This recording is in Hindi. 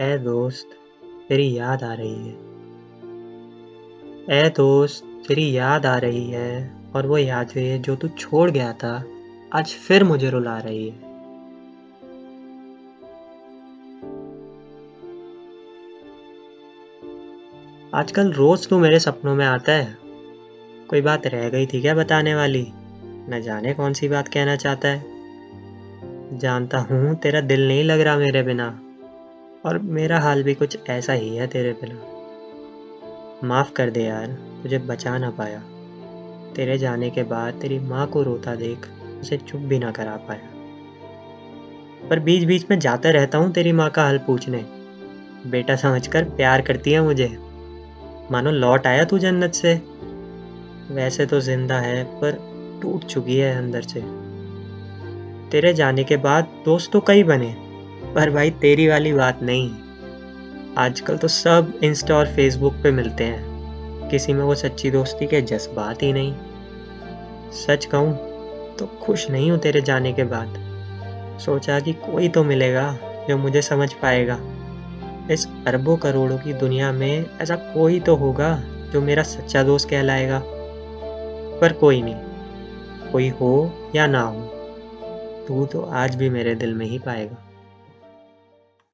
ए दोस्त, तेरी याद आ रही है। ए दोस्त, तेरी याद आ रही है और वो यादें जो तू छोड़ गया था, आज फिर मुझे रुला रही है। आजकल रोज तू मेरे सपनों में आता है। कोई बात रह गई थी क्या बताने वाली? न जाने कौन सी बात कहना चाहता है। जानता हूँ तेरा दिल नहीं लग रहा मेरे बिना। और मेरा हाल भी कुछ ऐसा ही है तेरे बिना। माफ़ कर दे यार, तुझे बचा ना पाया। तेरे जाने के बाद तेरी माँ को रोता देख, उसे चुप भी ना करा पाया। पर बीच बीच में जाता रहता हूँ तेरी माँ का हाल पूछने। बेटा समझकर प्यार करती है मुझे। मानो लौट आया तू जन्नत से। वैसे तो ज़िंदा है, पर टूट चुकी है अंदर से। तेरे जाने के बाद दोस्त तो कई बने। पर भाई, तेरी वाली बात नहीं। आजकल तो सब इंस्टा और फेसबुक पे मिलते हैं। किसी में वो सच्ची दोस्ती के जज्बात ही नहीं। सच कहूँ तो खुश नहीं हूँ तेरे जाने के बाद। सोचा कि कोई तो मिलेगा जो मुझे समझ पाएगा। इस अरबों करोड़ों की दुनिया में ऐसा कोई तो होगा जो मेरा सच्चा दोस्त कहलाएगा। पर कोई नहीं, कोई हो या ना हो, तू तो आज भी मेरे दिल में ही पाएगा।